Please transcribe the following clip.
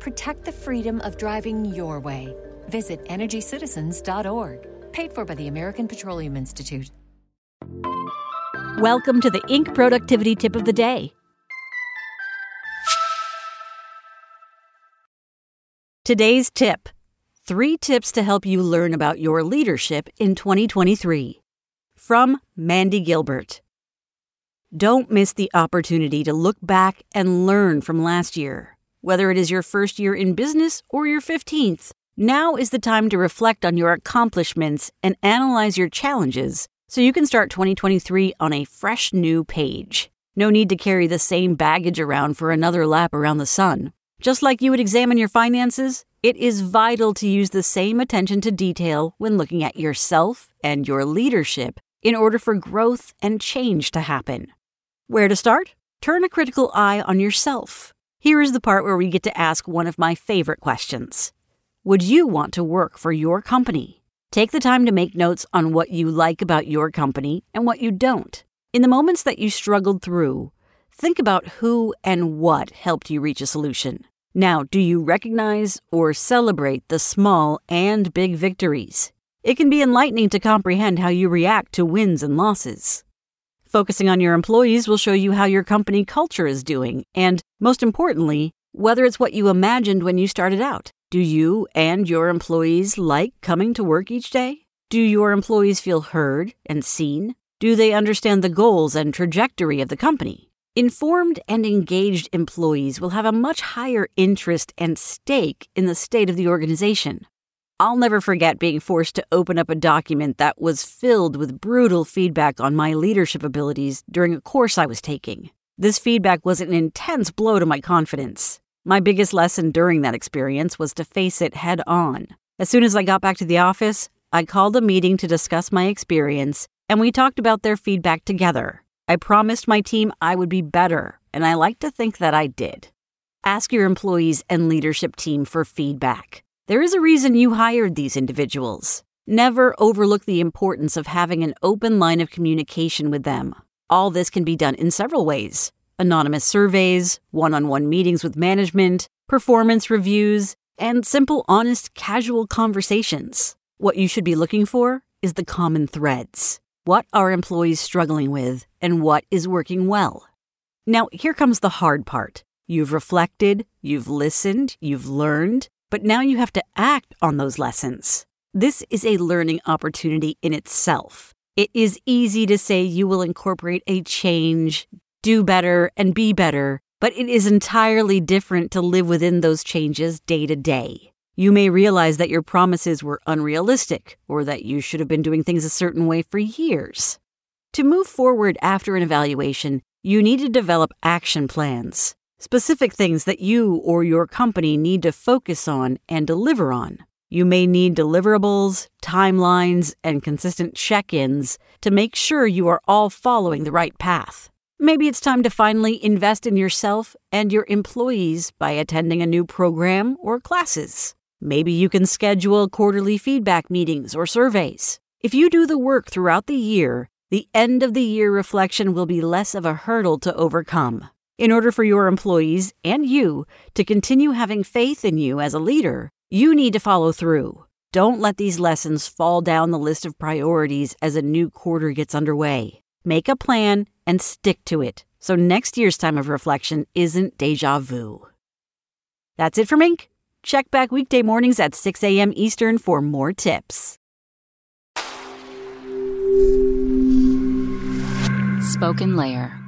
Protect the freedom of driving your way. Visit EnergyCitizens.org. Paid for by the American Petroleum Institute. Welcome to the Inc. Productivity Tip of the Day. Today's tip Three tips to help you learn about your leadership in 2023. From Mandy Gilbert. Don't miss the opportunity to look back and learn from last year. Whether it is your first year in business or your 15th, now is the time to reflect on your accomplishments and analyze your challenges so you can start 2023 on a fresh new page. No need to carry the same baggage around for another lap around the sun. Just like you would examine your finances, it is vital to use the same attention to detail when looking at yourself and your leadership in order for growth and change to happen. Where to start? Turn a critical eye on yourself. Here is the part where we get to ask one of my favorite questions Would you want to work for your company? Take the time to make notes on what you like about your company and what you don't. In the moments that you struggled through, think about who and what helped you reach a solution. Now, do you recognize or celebrate the small and big victories? It can be enlightening to comprehend how you react to wins and losses. Focusing on your employees will show you how your company culture is doing, and most importantly, whether it's what you imagined when you started out. Do you and your employees like coming to work each day? Do your employees feel heard and seen? Do they understand the goals and trajectory of the company? Informed and engaged employees will have a much higher interest and stake in the state of the organization. I'll never forget being forced to open up a document that was filled with brutal feedback on my leadership abilities during a course I was taking. This feedback was an intense blow to my confidence. My biggest lesson during that experience was to face it head on. As soon as I got back to the office, I called a meeting to discuss my experience, and we talked about their feedback together. I promised my team I would be better, and I like to think that I did. Ask your employees and leadership team for feedback. There is a reason you hired these individuals. Never overlook the importance of having an open line of communication with them. All this can be done in several ways anonymous surveys, one on one meetings with management, performance reviews, and simple, honest, casual conversations. What you should be looking for is the common threads. What are employees struggling with, and what is working well? Now, here comes the hard part. You've reflected, you've listened, you've learned, but now you have to act on those lessons. This is a learning opportunity in itself. It is easy to say you will incorporate a change, do better, and be better, but it is entirely different to live within those changes day to day. You may realize that your promises were unrealistic or that you should have been doing things a certain way for years. To move forward after an evaluation, you need to develop action plans specific things that you or your company need to focus on and deliver on. You may need deliverables, timelines, and consistent check ins to make sure you are all following the right path. Maybe it's time to finally invest in yourself and your employees by attending a new program or classes. Maybe you can schedule quarterly feedback meetings or surveys. If you do the work throughout the year, the end of the year reflection will be less of a hurdle to overcome. In order for your employees and you to continue having faith in you as a leader, you need to follow through. Don't let these lessons fall down the list of priorities as a new quarter gets underway. Make a plan and stick to it so next year's time of reflection isn't deja vu. That's it from Inc. Check back weekday mornings at 6 a.m. Eastern for more tips. SpokenLayer.